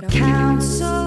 no counsel.